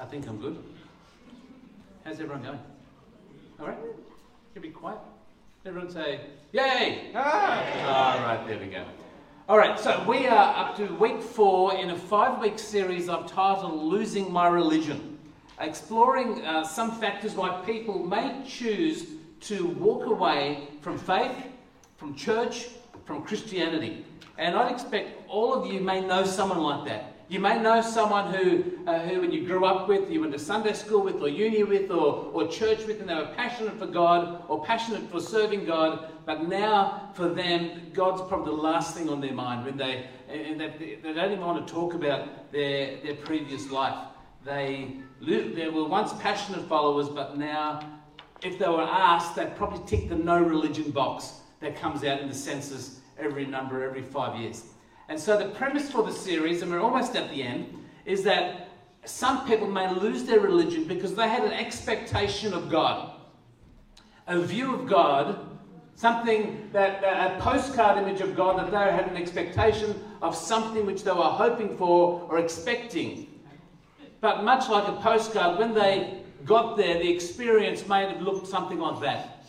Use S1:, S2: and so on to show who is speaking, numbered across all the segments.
S1: I think I'm good. How's everyone going? All right? Can be quiet. Everyone say, Yay! Ah! All right, there we go. All right, so we are up to week four in a five week series I've titled Losing My Religion, exploring uh, some factors why people may choose to walk away from faith, from church, from Christianity. And I'd expect all of you may know someone like that. You may know someone who, uh, who when you grew up with, you went to Sunday school with, or uni with, or, or church with, and they were passionate for God or passionate for serving God, but now for them, God's probably the last thing on their mind when they, and they, they don't even want to talk about their, their previous life. They, they were once passionate followers, but now, if they were asked, they'd probably tick the no religion box that comes out in the census every number, every five years. And so the premise for the series, and we're almost at the end, is that some people may lose their religion because they had an expectation of God, a view of God, something that a postcard image of God that they had an expectation of something which they were hoping for or expecting. But much like a postcard, when they got there, the experience may have looked something like that.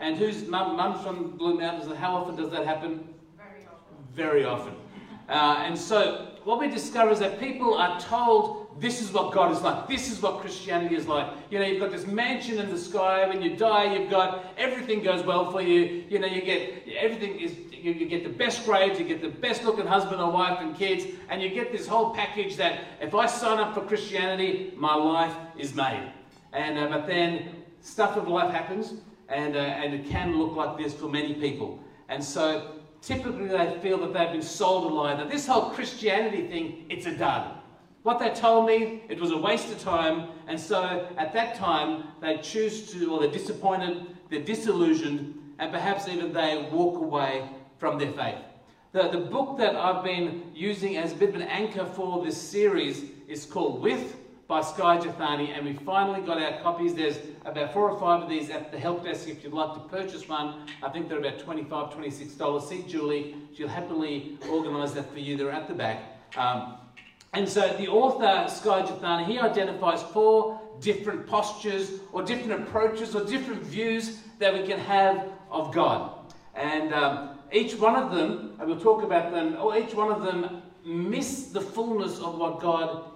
S1: And whose mum, mum's from Blue Mountains, how often does that happen?
S2: Very often.
S1: Very often. Uh, and so what we discover is that people are told this is what God is like. This is what Christianity is like. You know, you've got this mansion in the sky. When you die, you've got everything goes well for you. You know, you get everything is you, you get the best grades, you get the best looking husband or wife and kids, and you get this whole package that if I sign up for Christianity, my life is made. And uh, but then stuff of life happens, and uh, and it can look like this for many people. And so typically they feel that they've been sold a lie, that this whole Christianity thing, it's a dud. What they told me, it was a waste of time, and so at that time they choose to, or they're disappointed, they're disillusioned, and perhaps even they walk away from their faith. The, the book that I've been using as a bit of an anchor for this series is called With by Skye Jethani, and we finally got our copies. There's about four or five of these at the help desk if you'd like to purchase one. I think they're about $25, $26. See Julie, she'll happily organise that for you. They're at the back. Um, and so the author, Skye Jethani, he identifies four different postures or different approaches or different views that we can have of God. And um, each one of them, and we'll talk about them, or each one of them miss the fullness of what God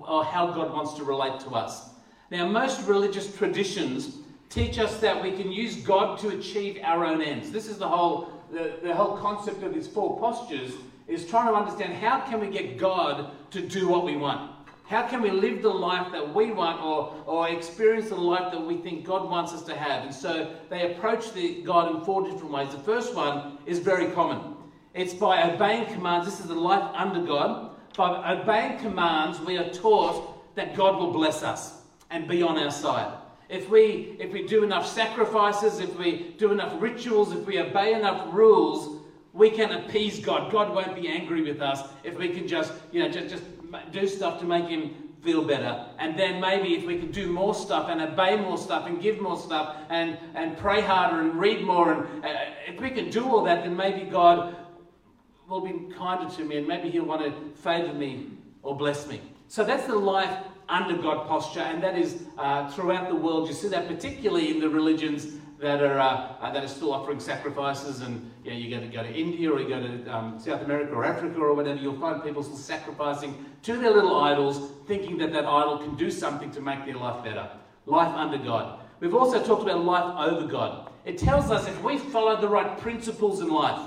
S1: or how God wants to relate to us. Now, most religious traditions teach us that we can use God to achieve our own ends. This is the whole, the, the whole concept of these four postures is trying to understand how can we get God to do what we want? How can we live the life that we want or, or experience the life that we think God wants us to have? And so they approach the God in four different ways. The first one is very common. It's by obeying commands. This is the life under God. By obeying commands, we are taught that God will bless us and be on our side. If we, if we do enough sacrifices, if we do enough rituals, if we obey enough rules, we can appease God. God won't be angry with us if we can just, you know, just, just do stuff to make him feel better. And then maybe if we can do more stuff and obey more stuff and give more stuff and, and pray harder and read more, and uh, if we can do all that, then maybe God will be kinder to me and maybe he'll want to favour me or bless me. So that's the life under God posture, and that is uh, throughout the world. You see that particularly in the religions that are, uh, uh, that are still offering sacrifices, and you, know, you go to go to India or you go to um, South America or Africa or whatever, you'll find people still sacrificing to their little idols, thinking that that idol can do something to make their life better. Life under God. We've also talked about life over God. It tells us if we follow the right principles in life,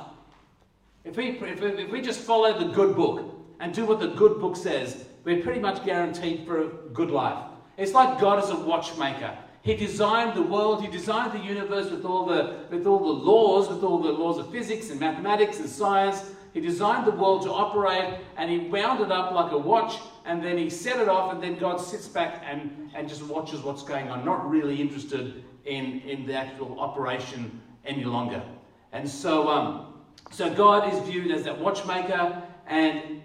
S1: if we, if, if we just follow the good book and do what the good book says, we're pretty much guaranteed for a good life. It's like God is a watchmaker. He designed the world, he designed the universe with all the, with all the laws, with all the laws of physics and mathematics and science. He designed the world to operate and he wound it up like a watch and then he set it off and then God sits back and, and just watches what's going on, not really interested in, in the actual operation any longer. And so, um, so God is viewed as that watchmaker, and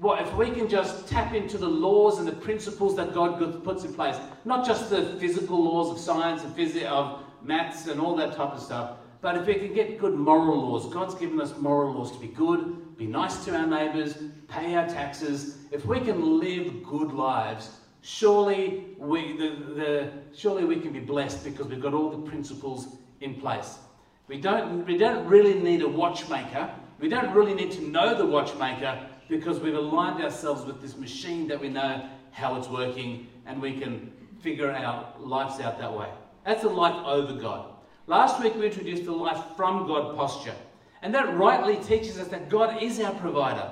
S1: what, if we can just tap into the laws and the principles that God puts in place, not just the physical laws of science and physics, of maths and all that type of stuff, but if we can get good moral laws, God's given us moral laws to be good, be nice to our neighbours, pay our taxes. If we can live good lives, surely we, the, the, surely we can be blessed because we've got all the principles in place. We don't, we don't really need a watchmaker. We don't really need to know the watchmaker because we've aligned ourselves with this machine that we know how it's working and we can figure our lives out that way. That's a life over God. Last week we introduced the life from God posture. And that rightly teaches us that God is our provider.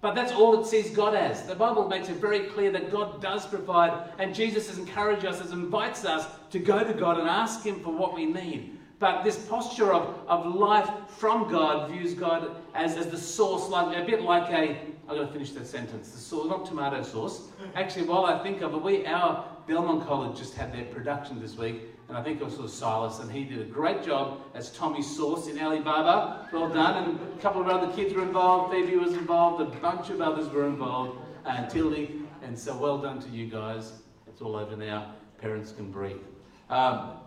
S1: But that's all it sees God as. The Bible makes it very clear that God does provide, and Jesus has encouraged us, has invites us to go to God and ask Him for what we need. But this posture of, of life from God views God as, as the source, like a bit like a. I've got to finish that sentence. The sauce, not tomato sauce. Actually, while I think of it, we our Belmont College just had their production this week, and I think it was Silas, and he did a great job as Tommy Sauce in Alibaba. Well done. And a couple of other kids were involved. Phoebe was involved. A bunch of others were involved. And Tilly. And so well done to you guys. It's all over now. Parents can breathe. Um,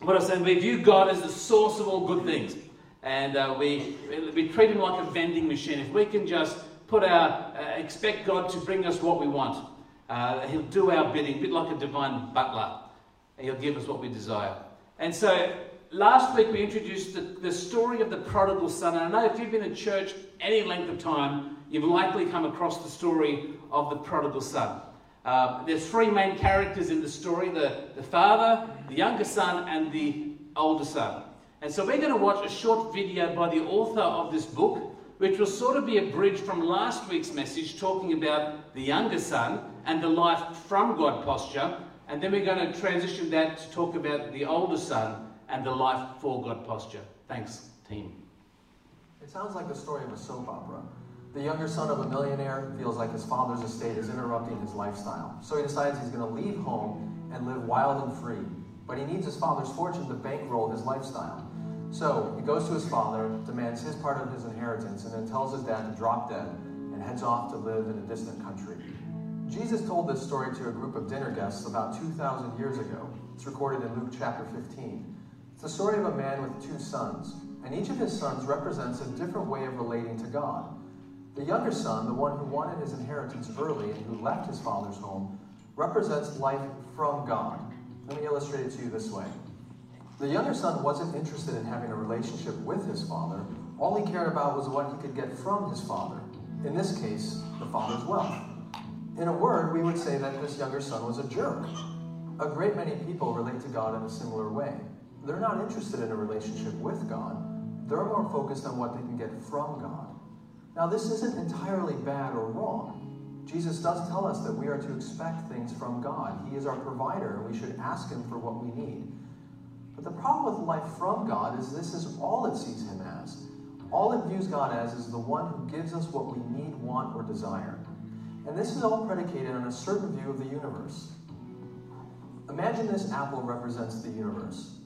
S1: what I'm saying, we view God as the source of all good things. And uh, we, we treat him like a vending machine. If we can just put our, uh, expect God to bring us what we want, uh, he'll do our bidding, a bit like a divine butler. And he'll give us what we desire. And so last week we introduced the, the story of the prodigal son. And I know if you've been in church any length of time, you've likely come across the story of the prodigal son. Uh, there's three main characters in the story the, the father, the younger son, and the older son. And so we're going to watch a short video by the author of this book, which will sort of be a bridge from last week's message talking about the younger son and the life from God posture. And then we're going to transition that to talk about the older son and the life for God posture. Thanks, team.
S2: It sounds like the story of a soap opera. The younger son of a millionaire feels like his father's estate is interrupting his lifestyle. So he decides he's going to leave home and live wild and free. But he needs his father's fortune to bankroll his lifestyle. So he goes to his father, demands his part of his inheritance, and then tells his dad to drop dead and heads off to live in a distant country. Jesus told this story to a group of dinner guests about 2,000 years ago. It's recorded in Luke chapter 15. It's the story of a man with two sons, and each of his sons represents a different way of relating to God. The younger son, the one who wanted his inheritance early and who left his father's home, represents life from God. Let me illustrate it to you this way. The younger son wasn't interested in having a relationship with his father. All he cared about was what he could get from his father. In this case, the father's wealth. In a word, we would say that this younger son was a jerk. A great many people relate to God in a similar way. They're not interested in a relationship with God. They're more focused on what they can get from God. Now, this isn't entirely bad or wrong. Jesus does tell us that we are to expect things from God. He is our provider, and we should ask Him for what we need. But the problem with life from God is this is all it sees Him as. All it views God as is the one who gives us what we need, want, or desire. And this is all predicated on a certain view of the universe. Imagine this apple represents the universe.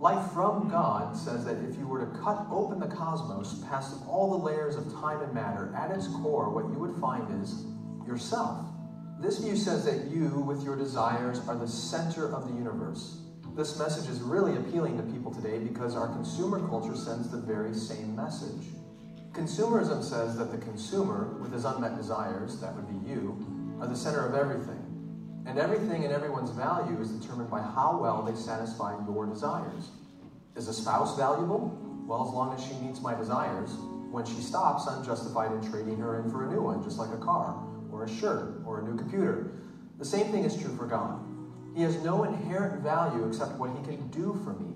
S2: Life from God says that if you were to cut open the cosmos past all the layers of time and matter, at its core, what you would find is yourself. This view says that you, with your desires, are the center of the universe. This message is really appealing to people today because our consumer culture sends the very same message. Consumerism says that the consumer, with his unmet desires, that would be you, are the center of everything. And everything and everyone's value is determined by how well they satisfy your desires. Is a spouse valuable? Well, as long as she meets my desires. When she stops, I'm justified in trading her in for a new one, just like a car, or a shirt, or a new computer. The same thing is true for God. He has no inherent value except what he can do for me.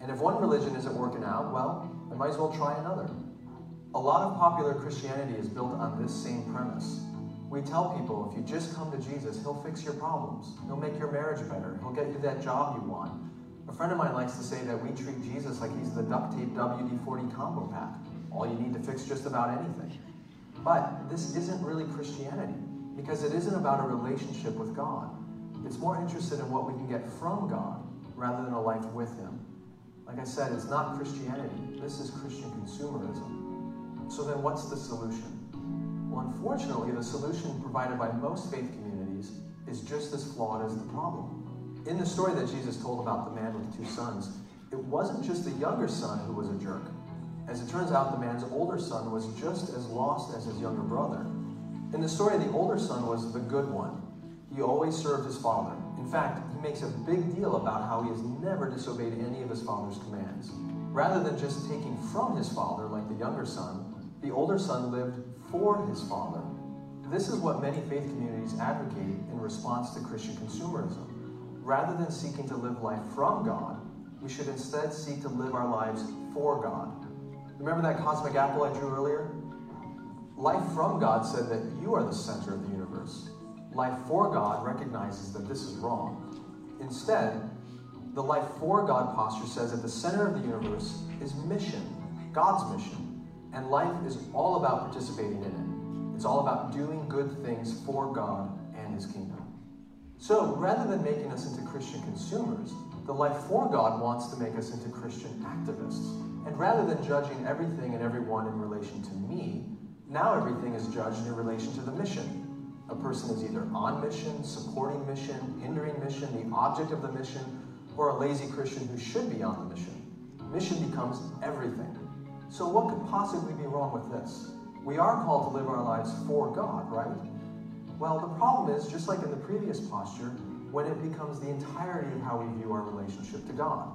S2: And if one religion isn't working out, well, I might as well try another. A lot of popular Christianity is built on this same premise. We tell people if you just come to Jesus, he'll fix your problems. He'll make your marriage better. He'll get you that job you want. A friend of mine likes to say that we treat Jesus like he's the duct tape WD 40 combo pack. All you need to fix just about anything. But this isn't really Christianity because it isn't about a relationship with God. It's more interested in what we can get from God rather than a life with Him. Like I said, it's not Christianity. This is Christian consumerism. So then what's the solution? Well, unfortunately, the solution provided by most faith communities is just as flawed as the problem. In the story that Jesus told about the man with two sons, it wasn't just the younger son who was a jerk. As it turns out, the man's older son was just as lost as his younger brother. In the story, the older son was the good one. He always served his father. In fact, he makes a big deal about how he has never disobeyed any of his father's commands. Rather than just taking from his father, like the younger son, the older son lived for his father. This is what many faith communities advocate in response to Christian consumerism. Rather than seeking to live life from God, we should instead seek to live our lives for God. Remember that cosmic apple I drew earlier? Life from God said that you are the center of the universe. Life for God recognizes that this is wrong. Instead, the life for God posture says that the center of the universe is mission, God's mission, and life is all about participating in it. It's all about doing good things for God and His kingdom. So, rather than making us into Christian consumers, the life for God wants to make us into Christian activists. And rather than judging everything and everyone in relation to me, now everything is judged in relation to the mission. A person is either on mission, supporting mission, hindering mission, the object of the mission, or a lazy Christian who should be on the mission. Mission becomes everything. So, what could possibly be wrong with this? We are called to live our lives for God, right? Well, the problem is, just like in the previous posture, when it becomes the entirety of how we view our relationship to God.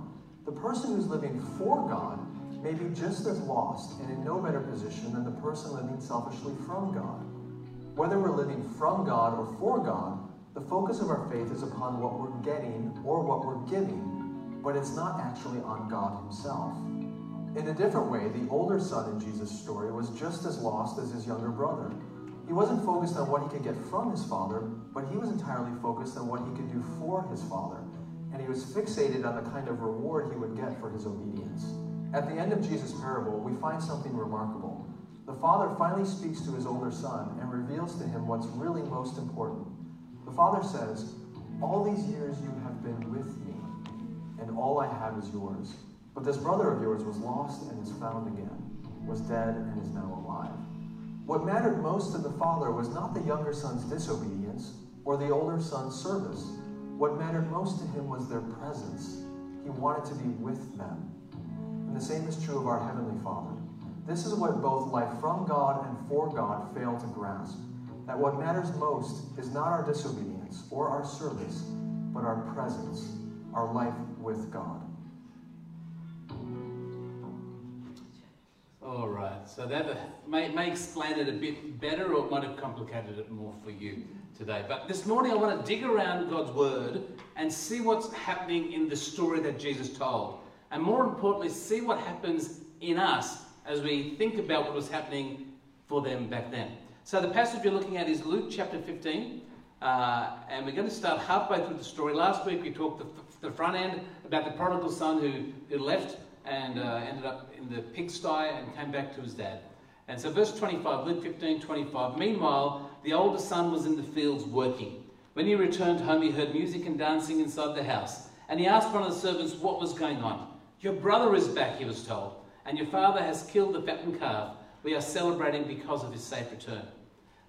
S2: The person who's living for God may be just as lost and in no better position than the person living selfishly from God. Whether we're living from God or for God, the focus of our faith is upon what we're getting or what we're giving, but it's not actually on God Himself. In a different way, the older son in Jesus' story was just as lost as his younger brother. He wasn't focused on what he could get from his father, but he was entirely focused on what he could do for his father. And he was fixated on the kind of reward he would get for his obedience. At the end of Jesus' parable, we find something remarkable. The father finally speaks to his older son and reveals to him what's really most important. The father says, All these years you have been with me, and all I have is yours. But this brother of yours was lost and is found again, was dead and is now alive. What mattered most to the father was not the younger son's disobedience or the older son's service. What mattered most to him was their presence. He wanted to be with them. And the same is true of our Heavenly Father. This is what both life from God and for God fail to grasp. That what matters most is not our disobedience or our service, but our presence, our life with God.
S1: All right, so that may, may explain it a bit better or it might have complicated it more for you today. But this morning I want to dig around God's Word and see what's happening in the story that Jesus told. And more importantly, see what happens in us as we think about what was happening for them back then. So the passage you're looking at is Luke chapter 15. Uh, and we're going to start halfway through the story. Last week we talked the, the front end about the prodigal son who, who left and uh, ended up in the pigsty and came back to his dad. And so, verse 25, Luke 15 25. Meanwhile, the older son was in the fields working. When he returned home, he heard music and dancing inside the house. And he asked one of the servants what was going on. Your brother is back, he was told, and your father has killed the fattened calf. We are celebrating because of his safe return.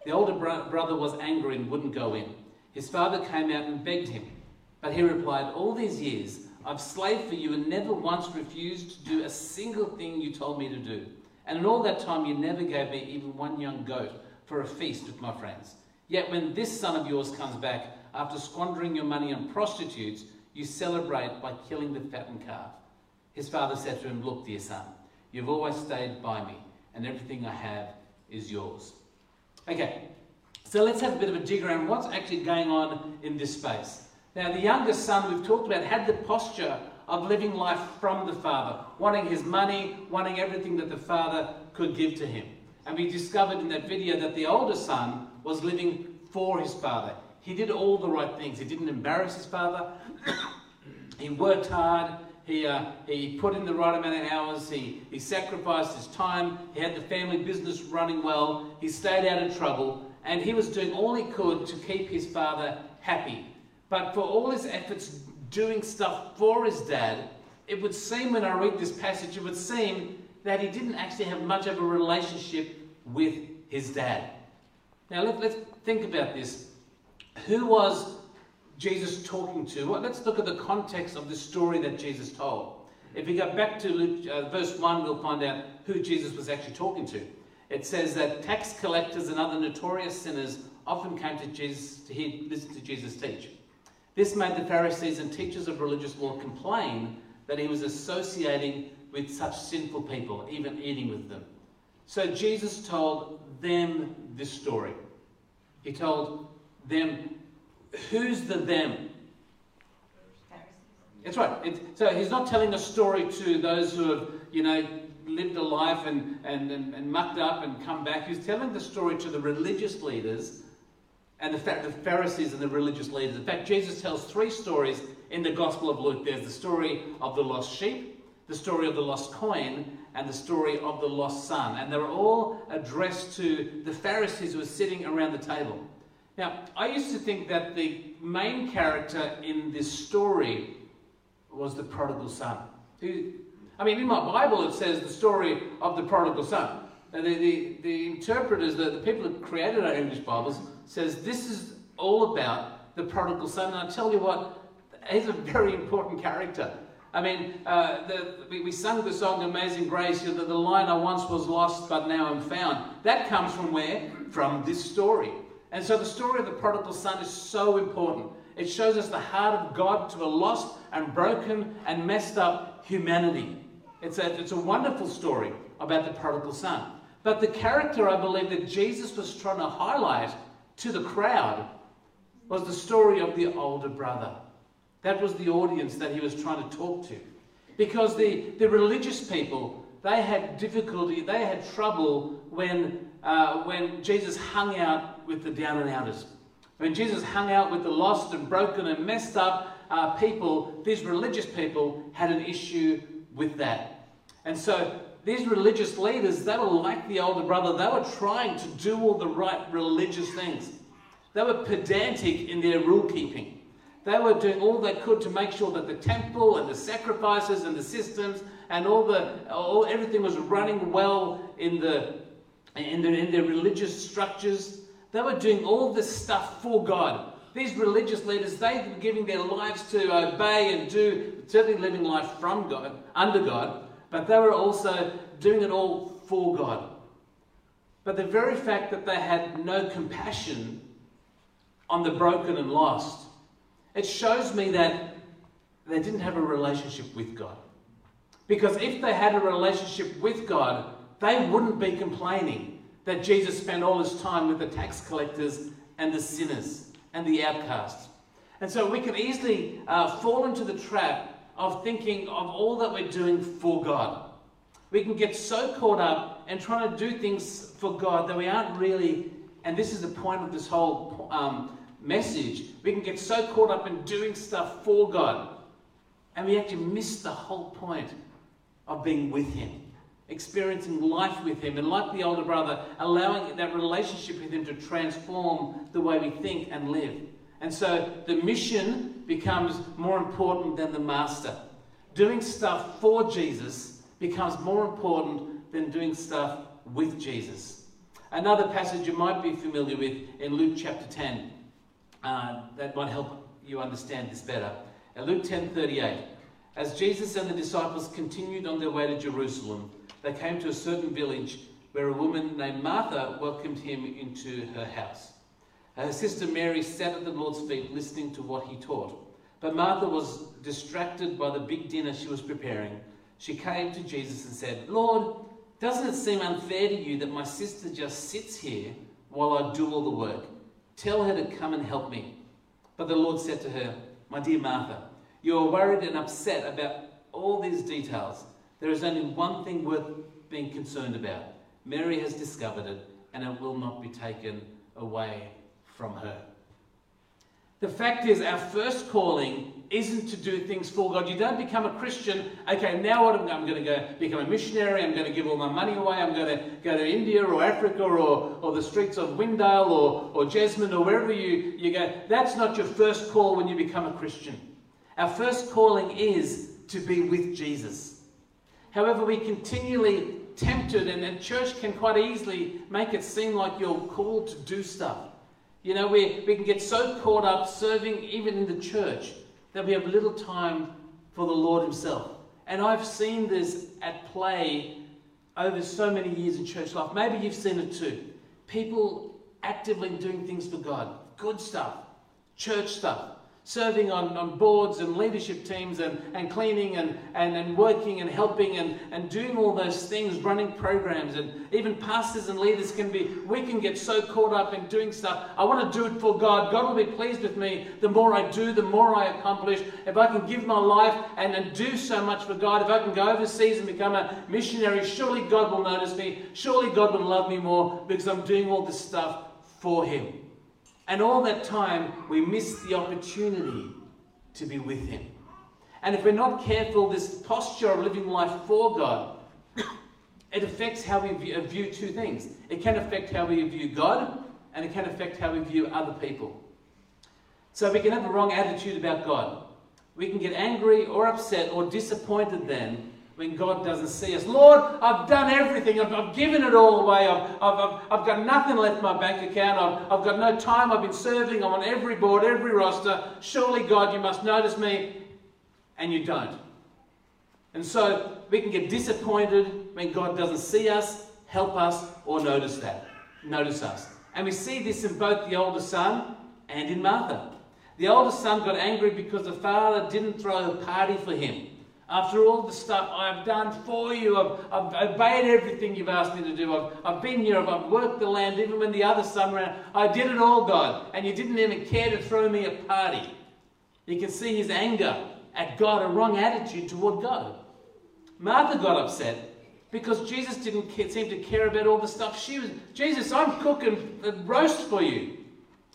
S1: The older bro- brother was angry and wouldn't go in. His father came out and begged him. But he replied, All these years I've slaved for you and never once refused to do a single thing you told me to do. And in all that time, you never gave me even one young goat for a feast with my friends. Yet when this son of yours comes back, after squandering your money on prostitutes, you celebrate by killing the fattened calf. His father said to him, Look, dear son, you've always stayed by me, and everything I have is yours. Okay, so let's have a bit of a dig around what's actually going on in this space. Now, the youngest son we've talked about had the posture of living life from the father, wanting his money, wanting everything that the father could give to him. And we discovered in that video that the older son was living for his father. He did all the right things. He didn't embarrass his father. he worked hard. He, uh, he put in the right amount of hours. He, he sacrificed his time. He had the family business running well. He stayed out of trouble. And he was doing all he could to keep his father happy. But for all his efforts doing stuff for his dad, it would seem when I read this passage, it would seem that he didn't actually have much of a relationship with his dad. Now let, us think about this. Who was Jesus talking to? Well, let's look at the context of the story that Jesus told. If we go back to Luke, uh, verse 1, we'll find out who Jesus was actually talking to. It says that tax collectors and other notorious sinners often came to Jesus to hear, listen to Jesus teach. This made the Pharisees and teachers of religious law complain that he was associating with such sinful people, even eating with them. So Jesus told them this story. He told them, who's the them? That's right. So he's not telling a story to those who have, you know, lived a life and, and, and, and, mucked up and come back. He's telling the story to the religious leaders and the, fact the Pharisees and the religious leaders. In fact, Jesus tells three stories in the Gospel of Luke. There's the story of the lost sheep, the story of the lost coin, and the story of the lost son. And they're all addressed to the Pharisees who are sitting around the table. Now, I used to think that the main character in this story was the prodigal son. I mean, in my Bible it says the story of the prodigal son. The, the, the interpreters, the, the people who created our English Bibles, says this is all about the prodigal son. And I tell you what, he's a very important character. I mean, uh, the, we, we sung the song Amazing Grace, you know, the, the line, I once was lost, but now I'm found. That comes from where? From this story. And so the story of the prodigal son is so important. It shows us the heart of God to a lost and broken and messed up humanity. It's a, it's a wonderful story about the prodigal son. But the character I believe that Jesus was trying to highlight to the crowd was the story of the older brother. That was the audience that he was trying to talk to. Because the, the religious people, they had difficulty, they had trouble when, uh, when Jesus hung out with the down and outers. When Jesus hung out with the lost and broken and messed up uh, people, these religious people had an issue with that. And so these religious leaders, they were like the older brother. They were trying to do all the right religious things. They were pedantic in their rule keeping. They were doing all they could to make sure that the temple and the sacrifices and the systems and all the all everything was running well in the in, the, in their religious structures. They were doing all this stuff for God. These religious leaders, they were giving their lives to obey and do, certainly living life from God, under God, but they were also doing it all for God. But the very fact that they had no compassion on the broken and lost, it shows me that they didn't have a relationship with God. Because if they had a relationship with God, they wouldn't be complaining that Jesus spent all his time with the tax collectors and the sinners and the outcasts. And so we can easily uh, fall into the trap of thinking of all that we're doing for God. We can get so caught up and trying to do things for God that we aren't really, and this is the point of this whole um, message, we can get so caught up in doing stuff for God and we actually miss the whole point of being with Him experiencing life with Him, and like the older brother, allowing that relationship with Him to transform the way we think and live. And so the mission becomes more important than the master. Doing stuff for Jesus becomes more important than doing stuff with Jesus. Another passage you might be familiar with in Luke chapter 10 uh, that might help you understand this better. In Luke 10:38, as Jesus and the disciples continued on their way to Jerusalem, they came to a certain village where a woman named Martha welcomed him into her house. Her sister Mary sat at the Lord's feet listening to what he taught. But Martha was distracted by the big dinner she was preparing. She came to Jesus and said, Lord, doesn't it seem unfair to you that my sister just sits here while I do all the work? Tell her to come and help me. But the Lord said to her, My dear Martha, you are worried and upset about all these details. There is only one thing worth being concerned about. Mary has discovered it, and it will not be taken away from her. The fact is, our first calling isn't to do things for God. You don't become a Christian, okay, now what? I'm, going to go become a missionary, I'm going to give all my money away, I'm going to go to India or Africa or, or the streets of Windale or, or Jesmond or wherever you, you go. That's not your first call when you become a Christian. Our first calling is to be with Jesus. However, we continually tempted, and the church can quite easily make it seem like you're called to do stuff. You know, we, we can get so caught up serving even in the church that we have little time for the Lord Himself. And I've seen this at play over so many years in church life. Maybe you've seen it too. People actively doing things for God. Good stuff, church stuff serving on, on boards and leadership teams and, and cleaning and, and, and working and helping and, and doing all those things, running programs. And even pastors and leaders can be, we can get so caught up in doing stuff. I want to do it for God. God will be pleased with me. The more I do, the more I accomplish. If I can give my life and, and do so much for God, if I can go overseas and become a missionary, surely God will notice me. Surely God will love me more because I'm doing all this stuff for Him. And all that time, we miss the opportunity to be with Him. And if we're not careful, this posture of living life for God, it affects how we view two things. It can affect how we view God, and it can affect how we view other people. So if we can have a wrong attitude about God. We can get angry or upset or disappointed then when God doesn't see us. Lord, I've done everything. I've, I've given it all away. I've, I've, I've, got nothing left in my bank account. I've, I've got no time. I've been serving. I'm on every board, every roster. Surely, God, you must notice me. And you don't. And so we can get disappointed when God doesn't see us, help us, or notice that. Notice us. And we see this in both the older son and in Martha. The older son got angry because the father didn't throw a party for him. After all the stuff I've done for you, I've, I've obeyed everything you've asked me to do. I've, I've been here, I've worked the land, even when the other son ran. I did it all, God, and you didn't even care to throw me a party. You can see his anger at God, a wrong attitude toward God. Martha got upset because Jesus didn't seem to care about all the stuff she was. Jesus, I'm cooking a roast for you.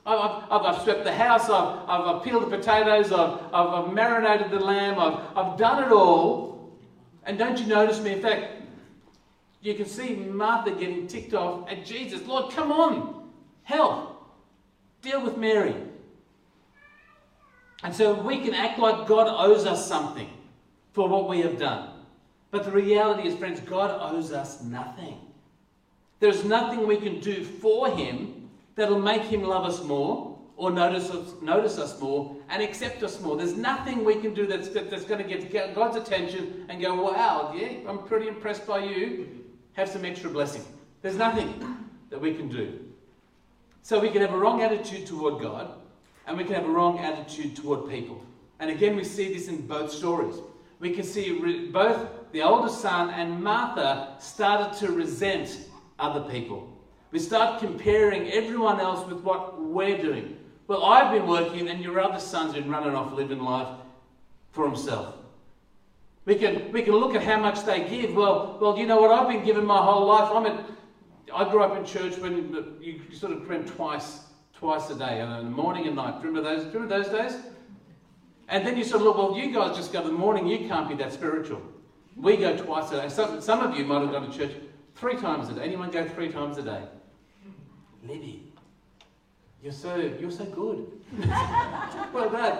S1: I've, I've, I've, swept the house, I've, I've, peeled the potatoes, I've, I've, marinated the lamb, I've, I've done it all. And don't you notice me? In fact, you can see Martha getting ticked off at Jesus. Lord, come on, help, deal with Mary. And so we can act like God owes us something for what we have done. But the reality is, friends, God owes us nothing. There's nothing we can do for Him that'll make him love us more or notice us, notice us more and accept us more. There's nothing we can do that's, that's going to get God's attention and go, wow, yeah, I'm pretty impressed by you. Have some extra blessing. There's nothing that we can do. So we can have a wrong attitude toward God and we can have a wrong attitude toward people. And again, we see this in both stories. We can see both the older son and Martha started to resent other people. We start comparing everyone else with what we're doing. Well, I've been working and your other son's been running off living life for himself. We can, we can look at how much they give. Well, well, you know what? I've been given my whole life. I'm at, I grew up in church when you sort of went twice, twice a day, in the morning and night. Remember those, remember those days? And then you sort of look, well, you guys just go to the morning, you can't be that spiritual. We go twice a day. Some, some of you might have gone to church three times a day. Anyone go three times a day? Libby, you're so you're so good. well done.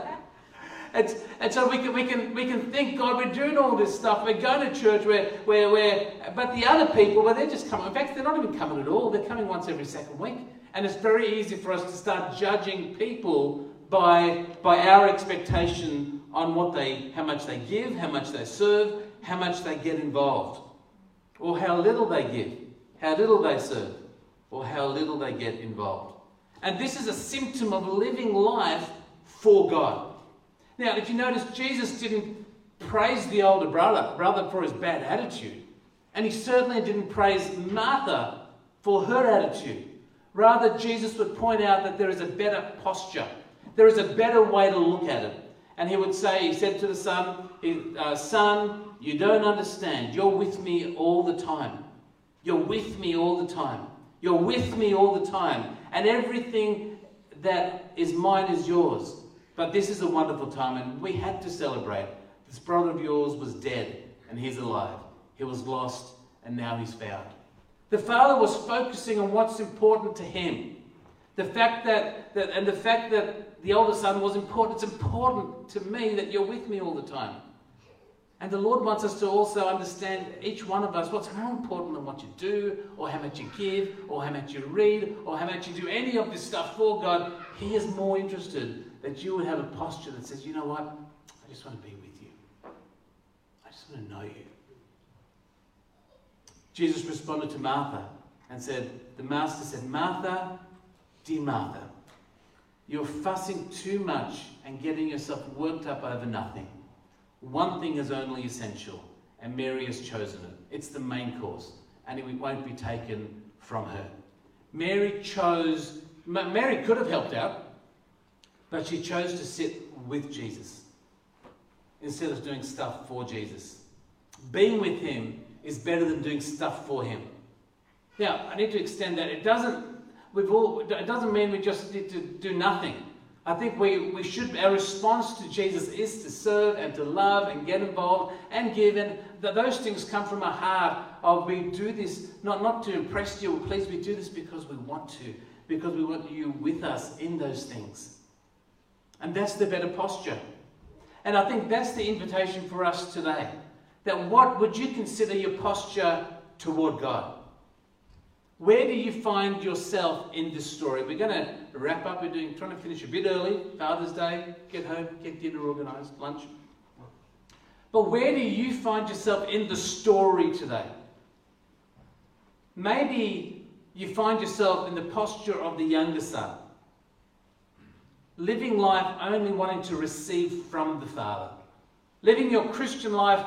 S1: And, and so we can, we, can, we can think, God, we're doing all this stuff. We're going to church where, where, where, but the other people, well, they're just coming. In fact, they're not even coming at all. They're coming once every second week. And it's very easy for us to start judging people by, by our expectation on what they, how much they give, how much they serve, how much they get involved, or how little they give, how little they serve or how little they get involved. And this is a symptom of living life for God. Now, if you notice, Jesus didn't praise the older brother, brother for his bad attitude. And he certainly didn't praise Martha for her attitude. Rather, Jesus would point out that there is a better posture. There is a better way to look at it. And he would say, he said to the son, uh, Son, you don't understand. You're with me all the time. You're with me all the time. You're with me all the time. And everything that is mine is yours. But this is a wonderful time, and we had to celebrate. This brother of yours was dead, and he's alive. He was lost, and now he's found. The father was focusing on what's important to him. The fact that, that and the fact that the older son was important. It's important to me that you're with me all the time. And the Lord wants us to also understand, each one of us, what's more important than what you do, or how much you give, or how much you read, or how much you do any of this stuff for God. He is more interested that you would have a posture that says, you know what? I just want to be with you. I just want to know you. Jesus responded to Martha and said, The master said, Martha, Dear Martha, you're fussing too much and getting yourself worked up over nothing. One thing is only essential, and Mary has chosen it. It's the main course, and it won't be taken from her. Mary chose, Mary could have helped out, but she chose to sit with Jesus instead of doing stuff for Jesus. Being with him is better than doing stuff for him. Now, I need to extend that. It doesn't, we've all, it doesn't mean we just need to do nothing. I think we, we should, our response to Jesus is to serve and to love and get involved and give. And those things come from a heart of we do this not, not to impress you or please, we do this because we want to, because we want you with us in those things. And that's the better posture. And I think that's the invitation for us today. That what would you consider your posture toward God? Where do you find yourself in this story? We're going to wrap up. We're doing trying to finish a bit early. Father's Day, get home, get dinner organised, lunch. But where do you find yourself in the story today? Maybe you find yourself in the posture of the younger son living life only wanting to receive from the Father. Living your Christian life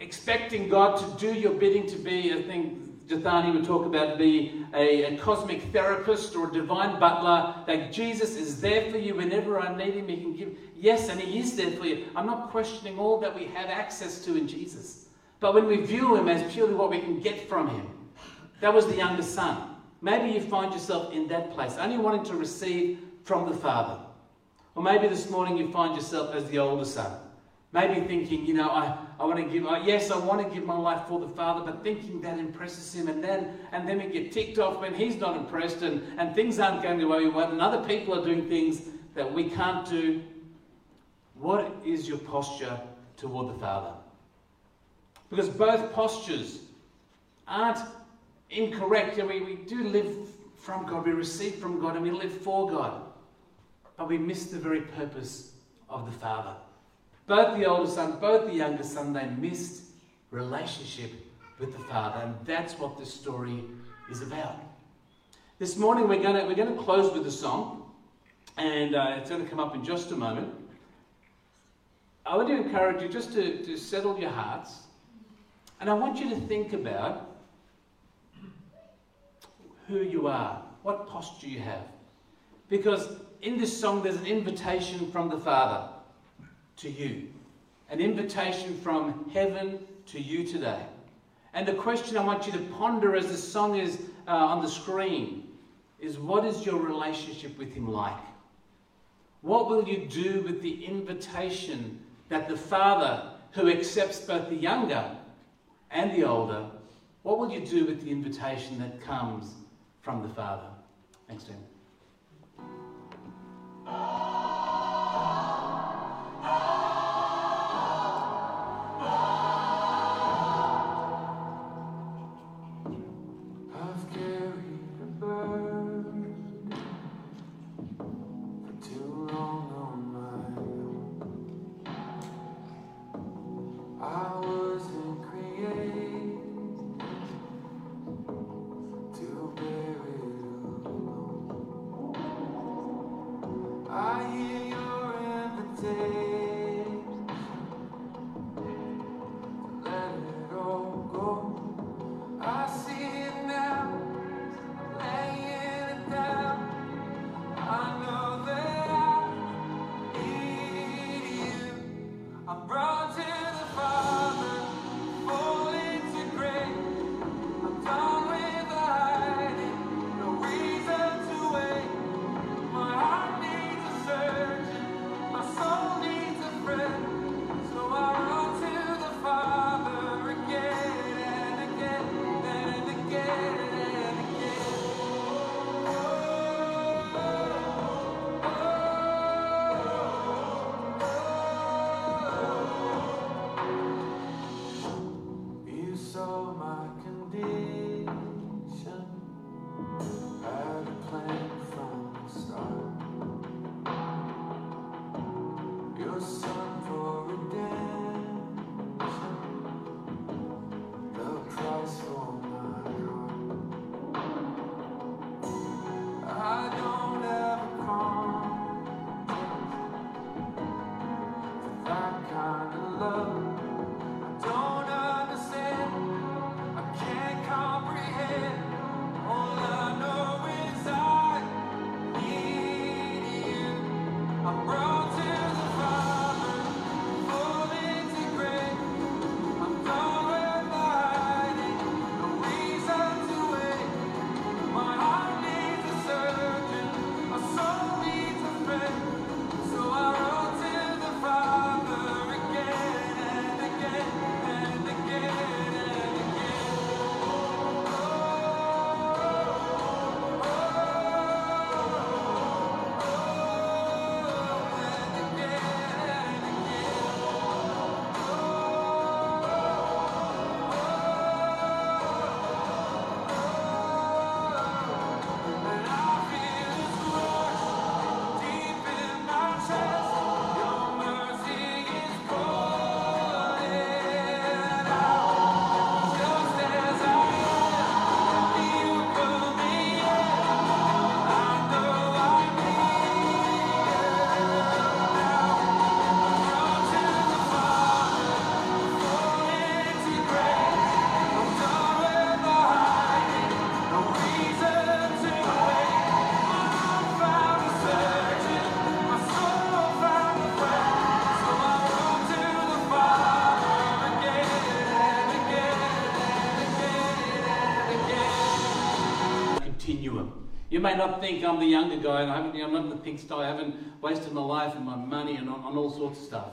S1: expecting God to do your bidding to be, I think Jethani would talk about, be a, a, cosmic therapist or a divine butler, that Jesus is there for you whenever I need him. He can give, yes, and he is there for you. I'm not questioning all that we have access to in Jesus. But when we view him as purely what we can get from him, that was the younger son. Maybe you find yourself in that place, only wanting to receive from the Father. Or maybe this morning you find yourself as the older son. Maybe thinking, you know, I, I want to give, uh, yes, I want to give my life for the Father, but thinking that impresses him. And then, and then we get ticked off when he's not impressed and, and things aren't going the way we want and other people are doing things that we can't do. What is your posture toward the Father? Because both postures aren't incorrect. We, we do live from God, we receive from God, and we live for God but we miss the very purpose of the Father. Both the older son, both the younger son, they missed relationship with the Father, and that's what this story is about. This morning we're going to, we're going to close with a song, and uh, it's going to come up in just a moment. I want to encourage you just to, to settle your hearts, and I want you to think about who you are, what posture you have. Because in this song, there's an invitation from the Father to you, an invitation from heaven to you today. And the question I want you to ponder as the song is uh, on the screen is what is your relationship with Him like? What will you do with the invitation that the Father, who accepts both the younger and the older, what will you do with the invitation that comes from the Father? Thanks, Dan. You may not think I'm the younger guy and I haven't, I'm not in the pigsty, I haven't wasted my life and my money and on, on all sorts of stuff.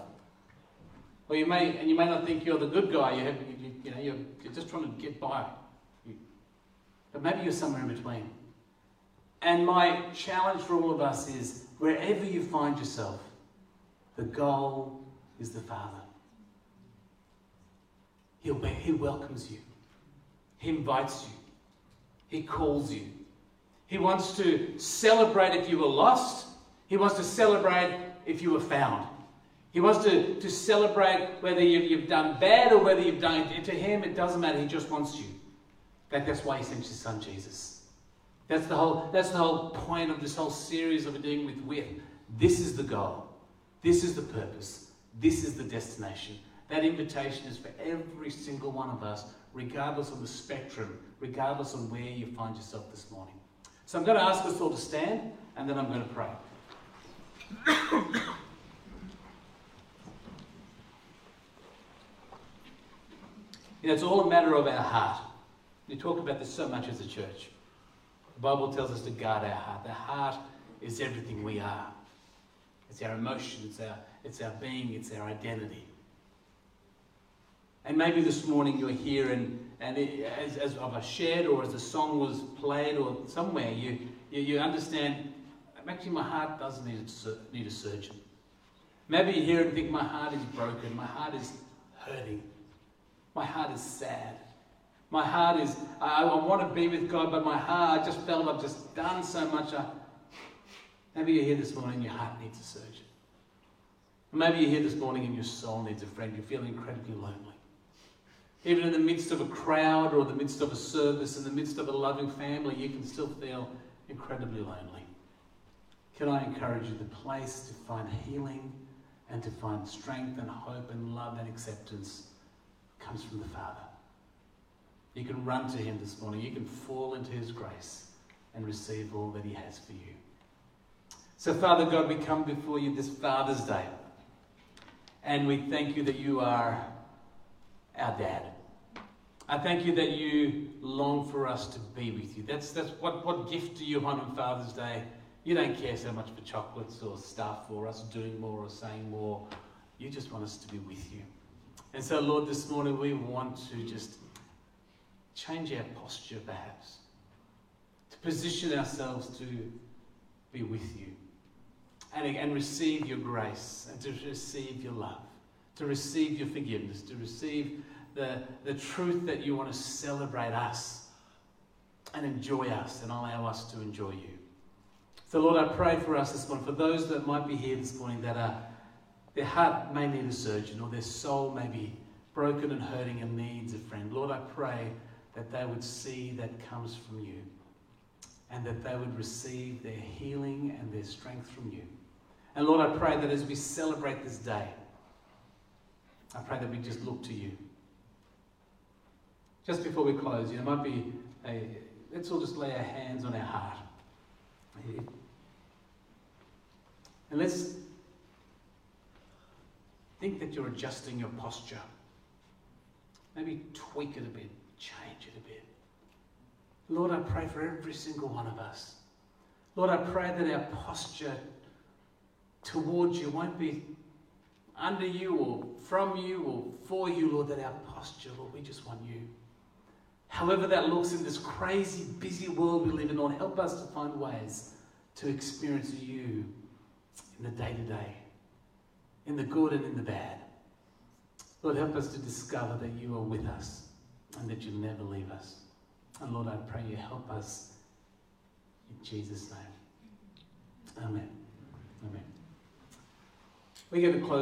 S1: Or you may, and you may not think you're the good guy, you, have, you, you know, you're, you're, just trying to get by. You, but maybe you're somewhere in between. And my challenge for all of us is wherever you find yourself, the goal is the Father. He'll, he welcomes you. He invites you. He calls you. He wants to celebrate if you were lost. He wants to celebrate if you were found. He wants to, to celebrate whether you've, you've done bad or whether you've done it. To him, it doesn't matter. He just wants you. That, that's why he sent his son Jesus. That's the, whole, that's the whole point of this whole series of dealing with with. This is the goal. This is the purpose. This is the destination. That invitation is for every single one of us, regardless of the spectrum, regardless of where you find yourself this morning. So I'm going to ask us all to stand and then I'm going to pray. you know, it's all a matter of our heart. We talk about this so much as a church. The Bible tells us to guard our heart. The heart is everything we are. It's our emotion, it's our, it's our being, it's our identity. And maybe this morning you're here and, and it, as, as I've shared or as the song was played or somewhere, you, you, you understand, actually my heart does need a, need a surgeon. Maybe you hear and think, my heart is broken, my heart is hurting, my heart is sad. My heart is, I, I want to be with God, but my heart, I just felt I've just done so much. I, maybe you're here this morning your heart needs a surgeon. Maybe you're here this morning and your soul needs a friend. You feel incredibly lonely. Even in the midst of a crowd or the midst of a service, in the midst of a loving family, you can still feel incredibly lonely. Can I encourage you the place to find healing and to find strength and hope and love and acceptance comes from the Father. You can run to Him this morning. You can fall into His grace and receive all that He has for you. So, Father God, we come before you this Father's Day. And we thank you that you are our dad. I thank you that you long for us to be with you. That's, that's what, what gift do you want on Father's Day? You don't care so much for chocolates or stuff or us doing more or saying more. You just want us to be with you. And so, Lord, this morning we want to just change our posture perhaps, to position ourselves to be with you and, and receive your grace and to receive your love, to receive your forgiveness, to receive the, the truth that you want to celebrate us and enjoy us and allow us to enjoy you. So, Lord, I pray for us this morning, for those that might be here this morning that are, their heart may need a surgeon or their soul may be broken and hurting and needs a friend. Lord, I pray that they would see that comes from you and that they would receive their healing and their strength from you. And Lord, I pray that as we celebrate this day, I pray that we just look to you. Just before we close, you know, might be a, let's all just lay our hands on our heart. And let's think that you're adjusting your posture. Maybe tweak it a bit, change it a bit. Lord, I pray for every single one of us. Lord, I pray that our posture towards you won't be under you or from you or for you, Lord, that our posture, Lord, we just want you. However that looks in this crazy, busy world we live in, Lord, help us to find ways to experience you in the day to day, in the good and in the bad. Lord, help us to discover that you are with us and that you'll never leave us. And Lord, I pray you help us in Jesus' name. Amen. Amen. We're going to close.